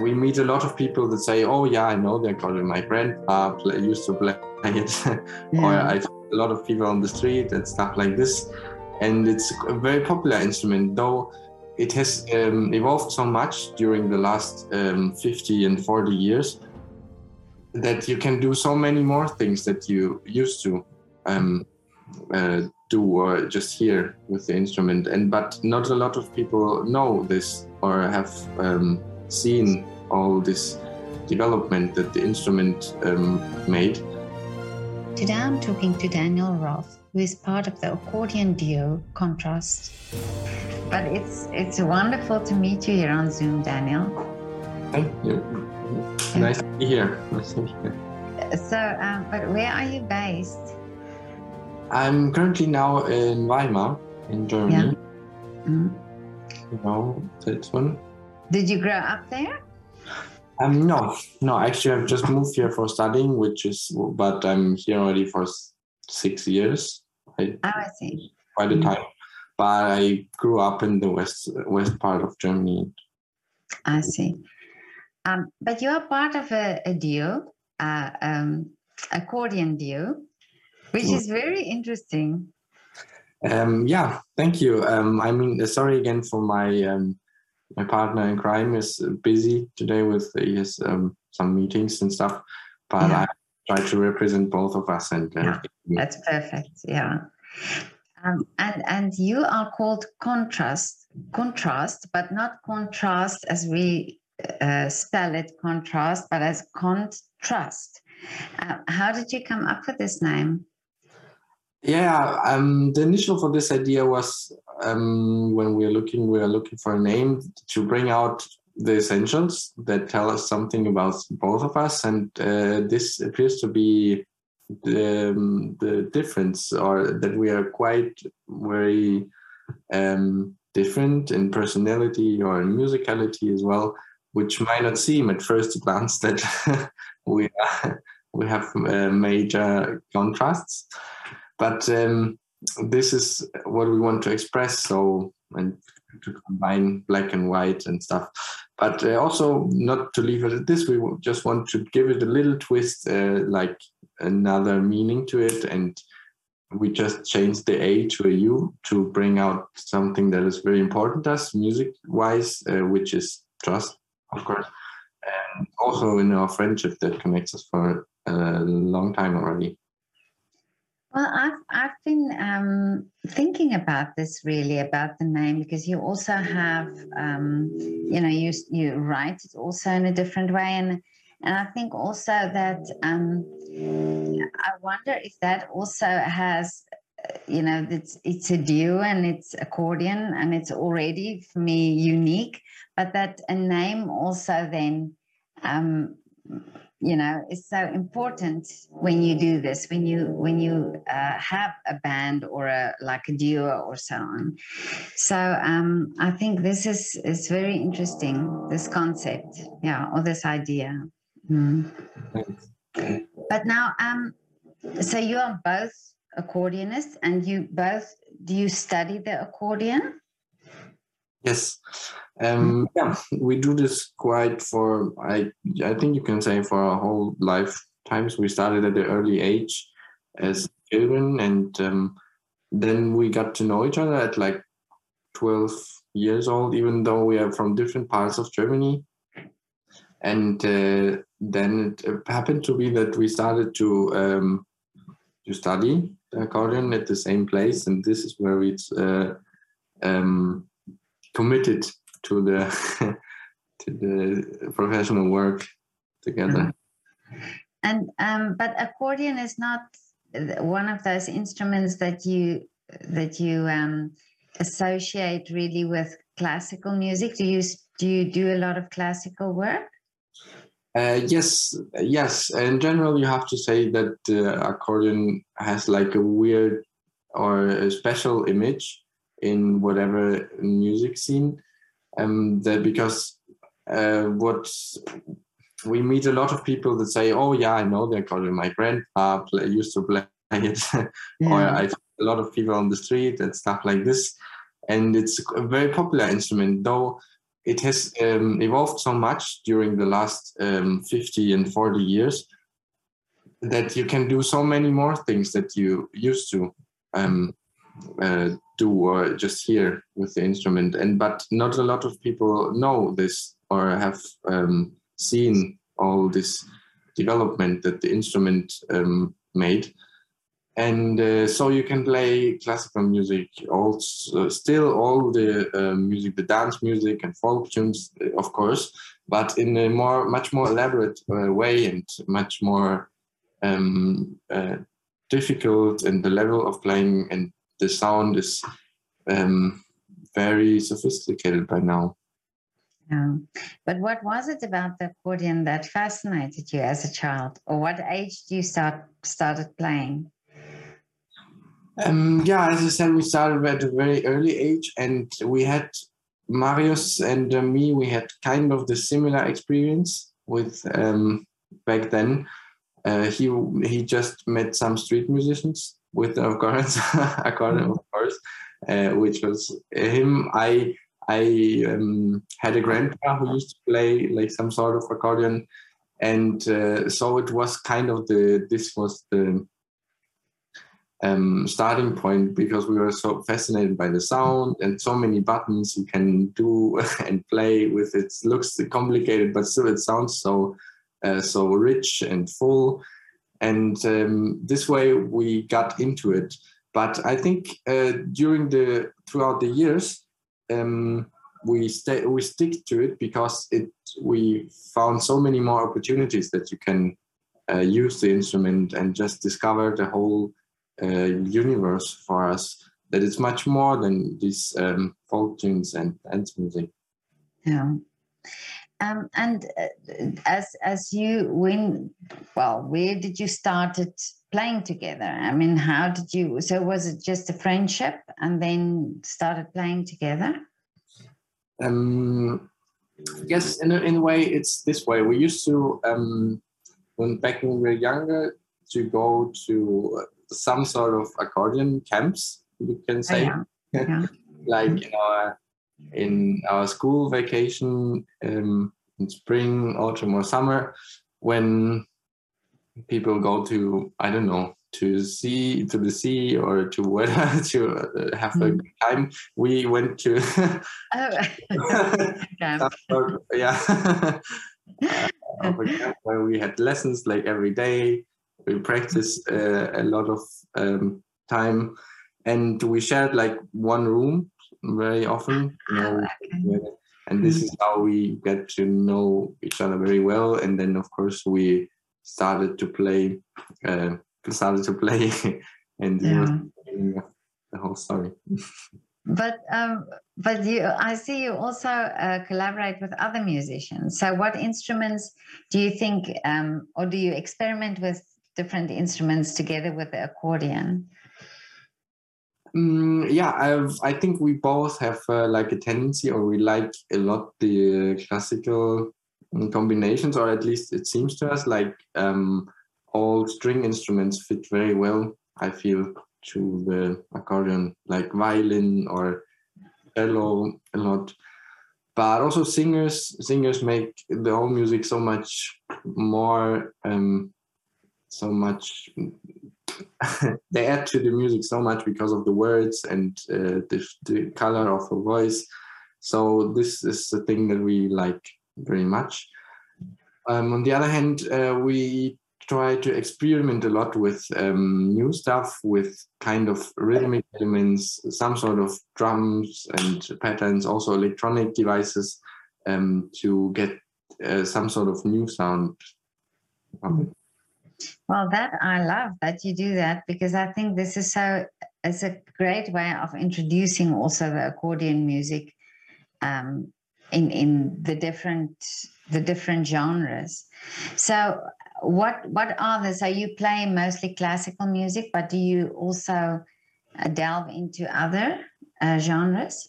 we meet a lot of people that say, "Oh yeah, I know the accordion. My grandpa play, used to play it," yeah. or I a lot of people on the street and stuff like this. And it's a very popular instrument, though it has um, evolved so much during the last um, 50 and 40 years that you can do so many more things that you used to um, uh, do or just hear with the instrument and but not a lot of people know this or have um, seen all this development that the instrument um, made today i'm talking to daniel roth who is part of the accordion duo Con:trust but it's it's wonderful to meet you here on zoom daniel thank you nice to be here nice to be here so um, but where are you based I'm currently now in Weimar, in Germany. Yeah. Mm. You know that one. Did you grow up there? Um, no, no. Actually, I've just moved here for studying, which is, but I'm here already for six years. I, oh, I see. Quite a mm. time, but I grew up in the west west part of Germany. I see. Um, but you are part of a, a duo, uh, um, accordion duo which is very interesting. Um, yeah, thank you. Um, I mean, sorry again for my um, my partner in crime is busy today with his um, some meetings and stuff, but yeah. I try to represent both of us. And uh, yeah, that's perfect. Yeah, um, and and you are called contrast, contrast, but not contrast as we uh, spell it, contrast, but as contrast. Uh, how did you come up with this name? Yeah, um, the initial for this idea was um, when we are looking, we are looking for a name to bring out the essentials that tell us something about both of us, and uh, this appears to be the um, the difference, or that we are quite very um, different in personality or in musicality as well, which might not seem at first glance that we are, we have uh, major contrasts. But um, this is what we want to express so and to combine black and white and stuff. But uh, also not to leave it at this we just want to give it a little twist uh, like another meaning to it. And we just changed the a to a u to bring out something that is very important to us music wise uh, which is trust of course. And also in our friendship that connects us for a long time already well, I've I've been um, thinking about this really about the name because you also have um, you know you you write it also in a different way. And and I think also that um, I wonder if that also has you know it's it's a duo and it's accordion and it's already for me unique but that a name also then um, you know it's so important when you do this when you when you uh, have a band or a like a duo or so on. So um, i think this is is very interesting this concept yeah or this idea. Mm. but now um so you are both accordionists and you both do you study the accordion Yes, um, yeah, we do this quite for I I think you can say for our whole lifetimes. We started at the early age as children, and um, then we got to know each other at like twelve years old, even though we are from different parts of Germany. And uh, then it happened to be that we started to um, to study accordion at the same place, and this is where it's. Uh, um, committed to the to the professional work together. And um, but accordion is not one of those instruments that you that you um, associate really with classical music. Do you do you do a lot of classical work? Uh, yes, yes. In general, you have to say that the accordion has like a weird or a special image in whatever music scene. Um, that because uh, what we meet a lot of people that say, "Oh yeah, I know they're accordion. My grandpa play, used to play it," yeah. or I a lot of people on the street and stuff like this. And it's a very popular instrument, though it has um, evolved so much during the last um, 50 and 40 years that you can do so many more things that you used to um, uh, do or just hear with the instrument. And but not a lot of people know this or have um, seen all this development that the instrument um, made. And uh, so you can play classical music also still all the uh, music the dance music and folk tunes of course but in a more much more elaborate uh, way and much more um, uh, difficult and the level of playing and the sound is um, very sophisticated by now yeah. But what was it about the accordion that fascinated you as a child? Or what age do you start started playing? Um, yeah, as I said, we started at a very early age, and we had Marius and uh, me. We had kind of the similar experience with um, back then. Uh, he he just met some street musicians with the accordions, accordion of course, uh, which was him. I I um, had a grandpa who used to play like some sort of accordion, and uh, so it was kind of the this was the um, starting point because we were so fascinated by the sound and so many buttons you can do and play with. It looks complicated, but still it sounds so uh, so rich and full. And um, this way we got into it. But I think uh, during the throughout the years, um, we stay we stick to it because it we found so many more opportunities that you can uh, use the instrument and just discover the whole uh, universe for us that it's much more than these um, folk tunes and dance music. Yeah. Um, and uh, as as you when well, where did you started playing together? I mean, how did you? So was it just a friendship, and then started playing together? Um, yes, in a, in a way, it's this way. We used to um, when back when we were younger to go to some sort of accordion camps, you can say. Oh, yeah. Yeah. like in our in our school vacation um, in spring, autumn, or summer, when people go to I don't know to sea to the sea or to where to uh, have a mm. good time. We went to oh. yeah. uh, where we had lessons like every day we practiced uh, a lot of um, time and we shared like one room very often you know, and this is how we get to know each other very well and then of course we started to play uh, started to play and yeah. the whole story but um, but you i see you also uh, collaborate with other musicians so what instruments do you think um, or do you experiment with different instruments together with the accordion? Mm, yeah, I've, I think we both have uh, like a tendency, or we like a lot the classical mm, combinations, or at least it seems to us like um, all string instruments fit very well. I feel to the accordion, like violin or cello a lot. But also singers, singers make the whole music so much more um, so much they add to the music so much because of the words and uh, the, the color of the voice. So this is the thing that we like very much. Um, on the other hand uh, we try to experiment a lot with um, new stuff with kind of rhythmic elements some sort of drums and patterns also electronic devices um, to get uh, some sort of new sound well, that I love that you do that because I think this is so it's a great way of introducing also the accordion music um, in in the different the different genres. So what what are the so you play mostly classical music, but do you also uh, delve into other uh, genres?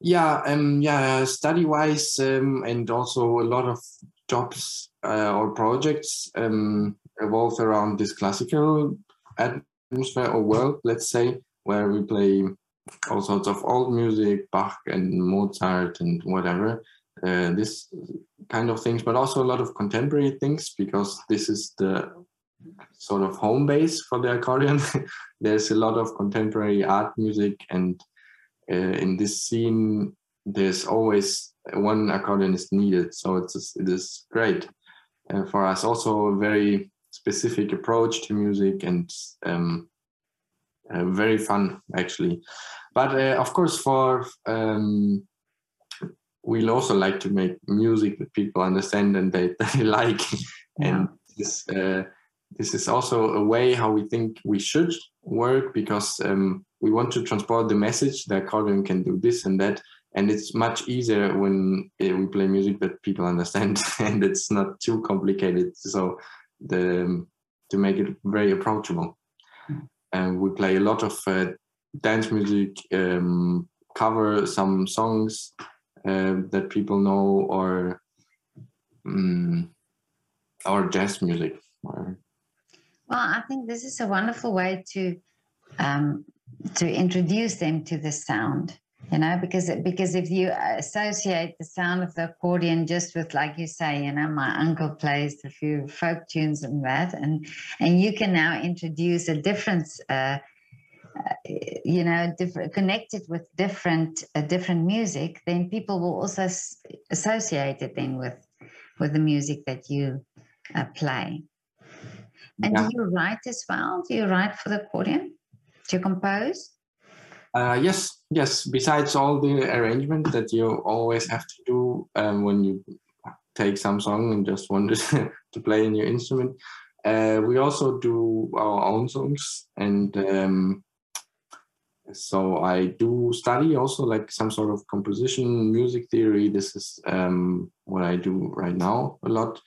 Yeah, um, yeah, study wise, um, and also a lot of jobs uh, or projects um, revolve around this classical atmosphere or world, let's say, where we play all sorts of old music, Bach and Mozart and whatever. Uh, this kind of things, but also a lot of contemporary things because this is the sort of home base for the accordion. there's a lot of contemporary art music, and uh, in this scene, there's always one accordion is needed. So it's it is great uh, for us. Also, a very specific approach to music and um, uh, very fun actually. But uh, of course, for um, we'll also like to make music that people understand and they, they like, yeah. and this uh, this is also a way how we think we should work because um, we want to transport the message that accordion can do this and that and it's much easier when uh, we play music that people understand and it's not too complicated so the to make it very approachable mm. and we play a lot of uh, dance music um, cover some songs uh, that people know or um, or jazz music well, I think this is a wonderful way to um, to introduce them to the sound. You know, because because if you associate the sound of the accordion just with, like you say, you know, my uncle plays a few folk tunes and that, and and you can now introduce a difference. Uh, uh, you know, different, connected with different uh, different music, then people will also s- associate it then with with the music that you uh, play. And yeah. do you write as well? Do you write for the accordion? Do you compose? Uh, yes, yes. Besides all the arrangement that you always have to do um, when you take some song and just want to play in your instrument, uh, we also do our own songs. And um, so I do study also like some sort of composition, music theory. This is um, what I do right now a lot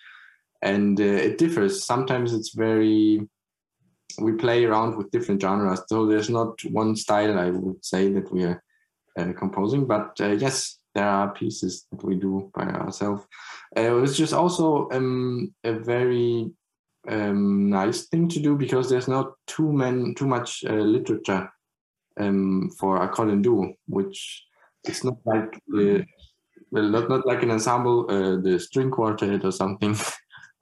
and uh, it differs. Sometimes it's very we play around with different genres, so there's not one style I would say that we are uh, composing. But uh, yes, there are pieces that we do by ourselves. Uh, it's just also um, a very um, nice thing to do because there's not too many too much uh, literature um, for accordion duo, which it's not like the well, not, not like an ensemble, uh, the string quartet or something.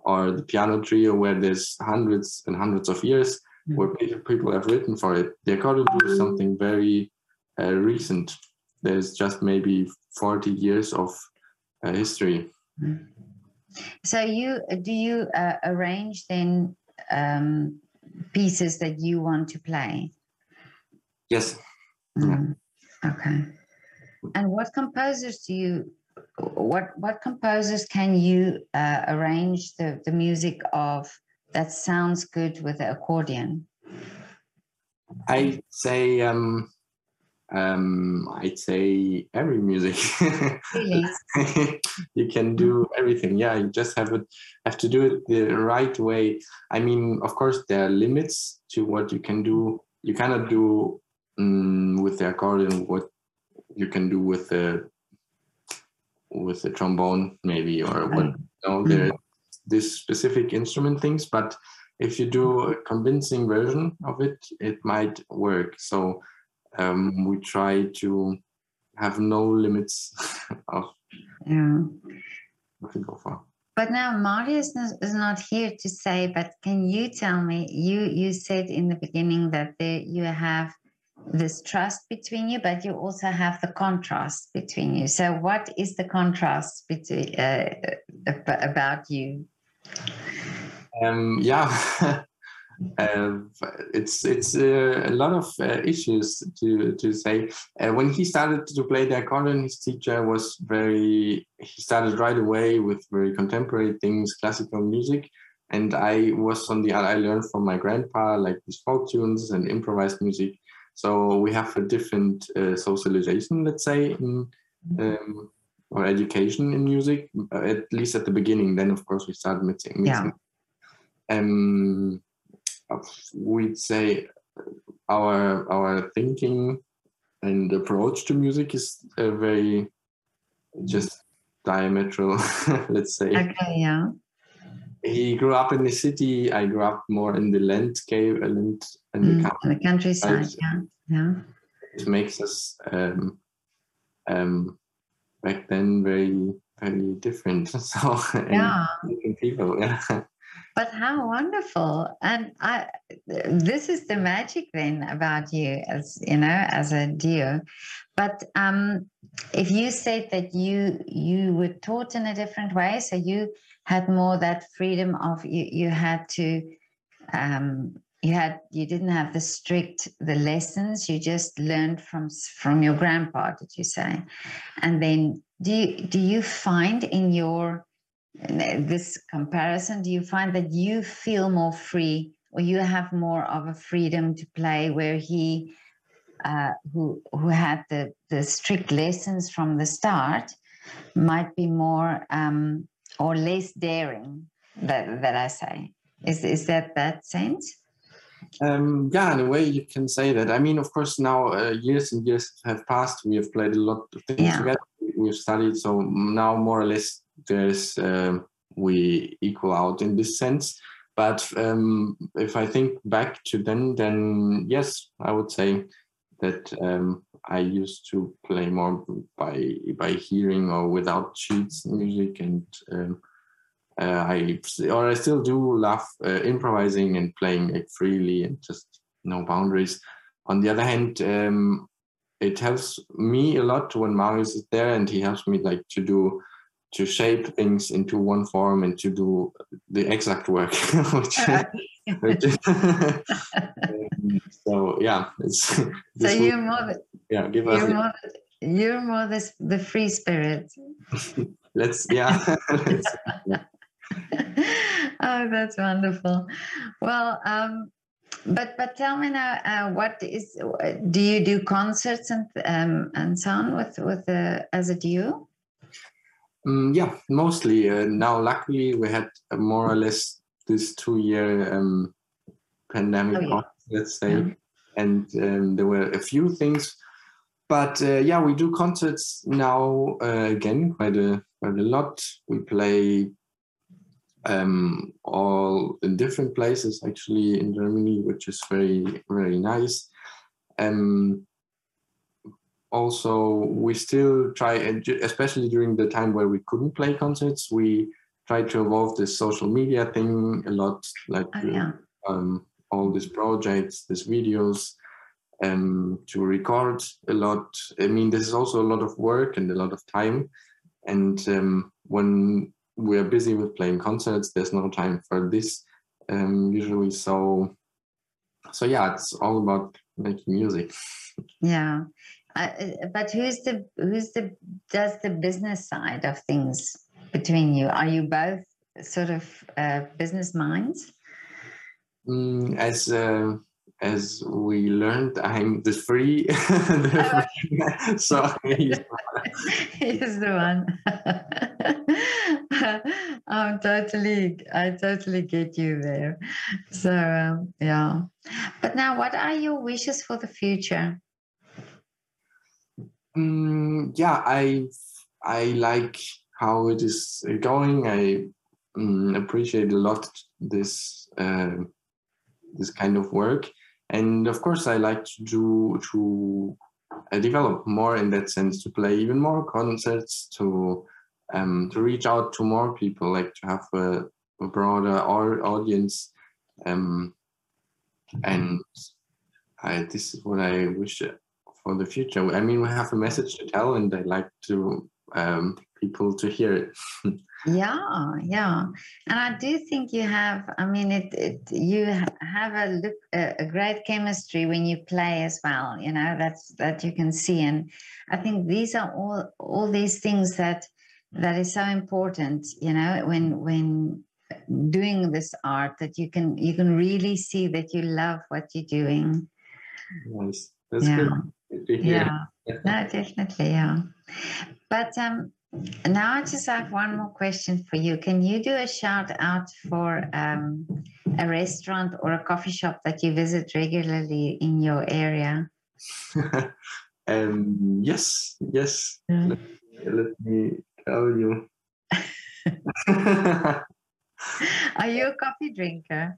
or the piano trio where there's hundreds and hundreds of years mm. where people have written for it. The accordion is something very uh, recent. There's just maybe 40 years of uh, history. Mm. So you do you uh, arrange then um, pieces that you want to play? Yes. Mm. Yeah. Okay. And what composers do you what what composers can you uh, arrange the, the music of that sounds good with the accordion? I'd say um, um, I'd say every music. Really? you can do everything. Yeah, you just have it have to do it the right way. I mean, of course, there are limits to what you can do. You cannot do um, with the accordion what you can do with the with the trombone maybe or what you know there mm-hmm. this specific instrument things but if you do a convincing version of it it might work. So um, we try to have no limits of yeah. what to go for. But now Marius is not here to say but can you tell me you you said in the beginning that there, you have this trust between you, but you also have the contrast between you. So, what is the contrast between uh, about you? Um, yeah, uh, it's it's uh, a lot of uh, issues to to say. Uh, when he started to play the accordion, his teacher was very. He started right away with very contemporary things, classical music, and I was on the. I learned from my grandpa like these folk tunes and improvised music so we have a different uh, socialization, let's say, in, um, or education in music, uh, at least at the beginning. Then, of course, we start mixing. mixing. Yeah. Um, we'd say our our thinking and approach to music is uh, very just diametral, let's say. Okay, yeah he grew up in the city. I grew up more in the landscape and in the, mm, the countryside. Yeah, yeah. this makes us um, um, back then very very different. So Yeah. people. Yeah. But how wonderful! And I, this is the magic then about you, as you know, as a duo. But um, if you said that you you were taught in a different way, so you had more that freedom of you, you had to, um, you had you didn't have the strict the lessons. You just learned from from your grandpa, did you say? And then do you do you find in your this comparison, do you find that you feel more free or you have more of a freedom to play where he, uh, who, who had the, the strict lessons from the start, might be more um, or less daring, that, that I say? Is, is that that sense? Um, yeah, in a way you can say that. I mean, of course, now uh, years and years have passed. We have played a lot of things Yeah. together. We've studied, so now more or less there's um we equal out in this sense. But um, if I think back to then, then yes, I would say that um, I used to play more by by hearing or without sheets music, and um, uh, I or I still do love uh, improvising and playing it freely and just no boundaries. On the other hand, um, it helps me a lot when Marius is there, and he helps me like to do to shape things into one form and to do the exact work. which, which so yeah, it's so you're more, the, yeah. Give us you're more, you're more this, the free spirit. let's yeah. let's, oh, that's wonderful. Well, um, but but tell me now, uh, what is? Do you do concerts and um, and so on with with the as a duo? Mm, yeah, mostly. Uh, now, luckily, we had uh, more or less this two-year um, pandemic, Oh, yeah. off, let's say, Yeah. and um, there were a few things. But uh, yeah, we do concerts now uh, again quite a quite a lot. We play um, all in different places actually in Germany, which is very very nice. Um, also we still try and especially during the time where we couldn't play concerts we try to evolve this social media thing a lot like Oh, yeah. um, all these projects these videos um, to record a lot i mean this is also a lot of work and a lot of time and um, when we're busy with playing concerts there's no time for this um, usually so so yeah it's all about making music Yeah. Uh, but who's the who's the does the business side of things between you? Are you both sort of uh, business minds? Mm, as uh, as we learned, I'm the free, the free so he's- He's the one. I'm totally, I totally get you there. So um, yeah. But now, what are your wishes for the future? Mm, yeah, I I like how it is going. I mm, appreciate a lot this uh, this kind of work, and of course, I like to do to uh, develop more in that sense, to play even more concerts, to um, to reach out to more people, like to have a, a broader au- audience, um, and I, this is what I wish for the future. I mean, we have a message to tell, and I like to um, people to hear it. Yeah, yeah, and I do think you have. I mean, it, it you have a look a, great chemistry when you play as well. You know that's that you can see, and I think these are all all these things that that is so important. You know, when when doing this art, that you can you can really see that you love what you're doing. nice. That's Yeah. good. good to hear. Yeah, no, definitely, yeah. But um, now I just have one more question for you. Can you do a shout out for um, a restaurant or a coffee shop that you visit regularly in your area? um, yes, yes. Yeah. Let me tell you. Uh, Are you a coffee drinker?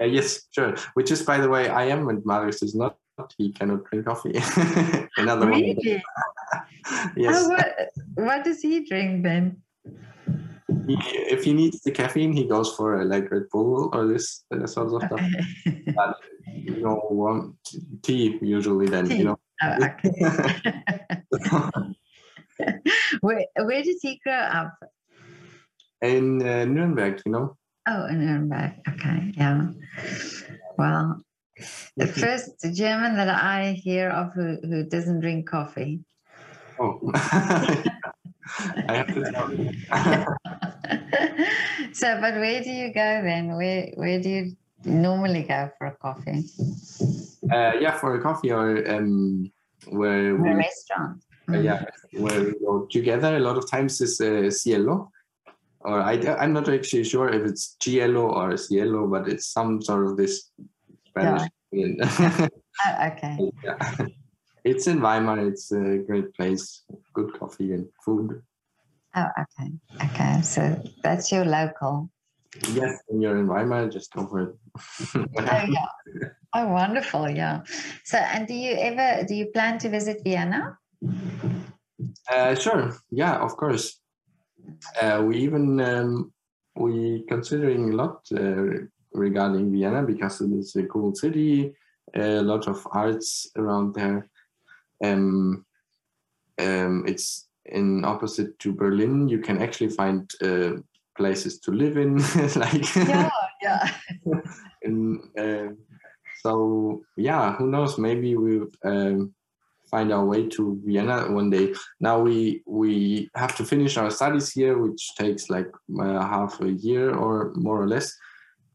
yes, sure. Which is, by the way, I am, and Marius is not. he cannot drink coffee. Another really? one. Yes. Oh, what, what does he drink then? He, if he needs the caffeine, he goes for a like Red Bull or this uh, sort of stuff. But you know, one tea usually then. Tea. You know. Oh, okay. where, where did he grow up? In uh, Nuremberg, you know. Oh, in Nuremberg. Okay, yeah. Well, the first German that I hear of who, who doesn't drink coffee. Oh. I have to tell you. so, but where do you go then? Where where do you normally go for a coffee? uh, yeah, for a coffee or um, where we a restaurant. Uh, yeah, where we go together. A lot of times is uh, Cielo, or I, I'm not actually sure if it's Cielo or Cielo, but it's some sort of this Spanish. Oh, okay. yeah. It's in Weimar. It's a great place. Good coffee and food. Oh, okay. Okay. So that's your local. Yes, when you're in Weimar, just go for it. Oh, yeah. Oh, wonderful. Yeah. So, and do you ever, do you plan to visit Vienna? Uh, sure. Yeah, of course. Uh, we even um, we considering a lot uh, regarding Vienna because it is a cool city. A lot of arts around there. Um, um, it's in opposite to Berlin. You can actually find uh, places to live in, like Yeah. Yeah. um so yeah, who knows? Maybe we'll um, find our way to Vienna one day. Now we we have to finish our studies here, which takes like uh, half a year or more or less,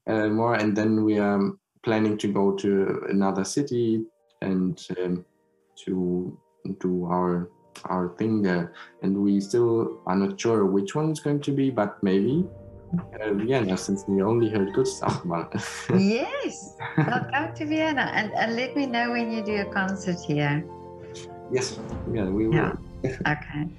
uh, more, and then we are planning to go to another city and um, to do our our thing there. And we still are not sure which one is going to be, but maybe. Uh, Vienna, since we only heard good stuff about it. yes. Well, come to Vienna and, and let me know when you do a concert here. Yes, yeah, we will. Yeah. Okay.